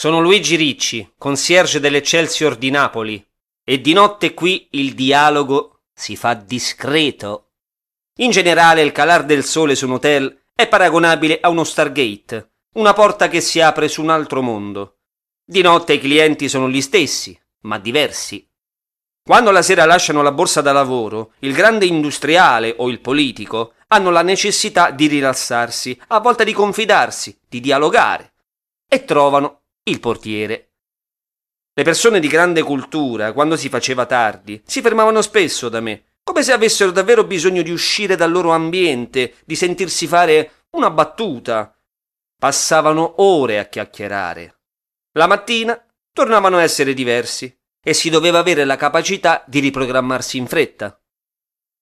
Sono Luigi Ricci, concierge dell'Eccelsior di Napoli, e di notte qui il dialogo si fa discreto. In generale il calar del sole su un hotel è paragonabile a uno Stargate, una porta che si apre su un altro mondo. Di notte i clienti sono gli stessi, ma diversi. Quando la sera lasciano la borsa da lavoro, il grande industriale o il politico hanno la necessità di rilassarsi, a volte di confidarsi, di dialogare, e trovano il portiere. Le persone di grande cultura, quando si faceva tardi, si fermavano spesso da me, come se avessero davvero bisogno di uscire dal loro ambiente, di sentirsi fare una battuta. Passavano ore a chiacchierare. La mattina tornavano a essere diversi e si doveva avere la capacità di riprogrammarsi in fretta.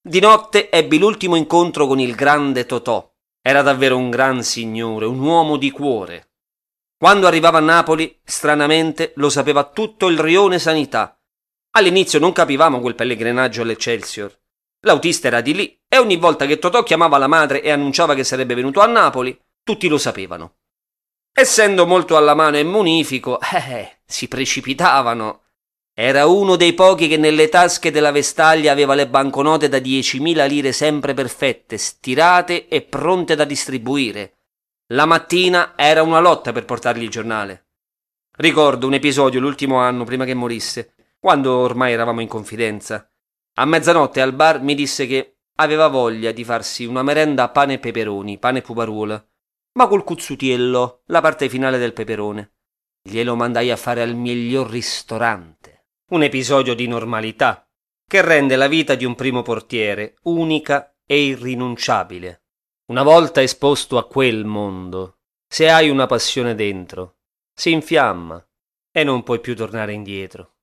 Di notte ebbi l'ultimo incontro con il grande Totò. Era davvero un gran signore, un uomo di cuore. Quando arrivava a Napoli, stranamente, lo sapeva tutto il rione sanità. All'inizio non capivamo quel pellegrinaggio all'Eccelsior. L'autista era di lì e ogni volta che Totò chiamava la madre e annunciava che sarebbe venuto a Napoli, tutti lo sapevano. Essendo molto alla mano e munifico, eh, si precipitavano era uno dei pochi che nelle tasche della vestaglia aveva le banconote da 10.000 lire sempre perfette, stirate e pronte da distribuire. La mattina era una lotta per portargli il giornale. Ricordo un episodio l'ultimo anno prima che morisse, quando ormai eravamo in confidenza. A mezzanotte al bar mi disse che aveva voglia di farsi una merenda a pane e peperoni, pane e puparuola, ma col cuzzutiello, la parte finale del peperone. Glielo mandai a fare al miglior ristorante un episodio di normalità che rende la vita di un primo portiere unica e irrinunciabile. Una volta esposto a quel mondo, se hai una passione dentro, si infiamma e non puoi più tornare indietro.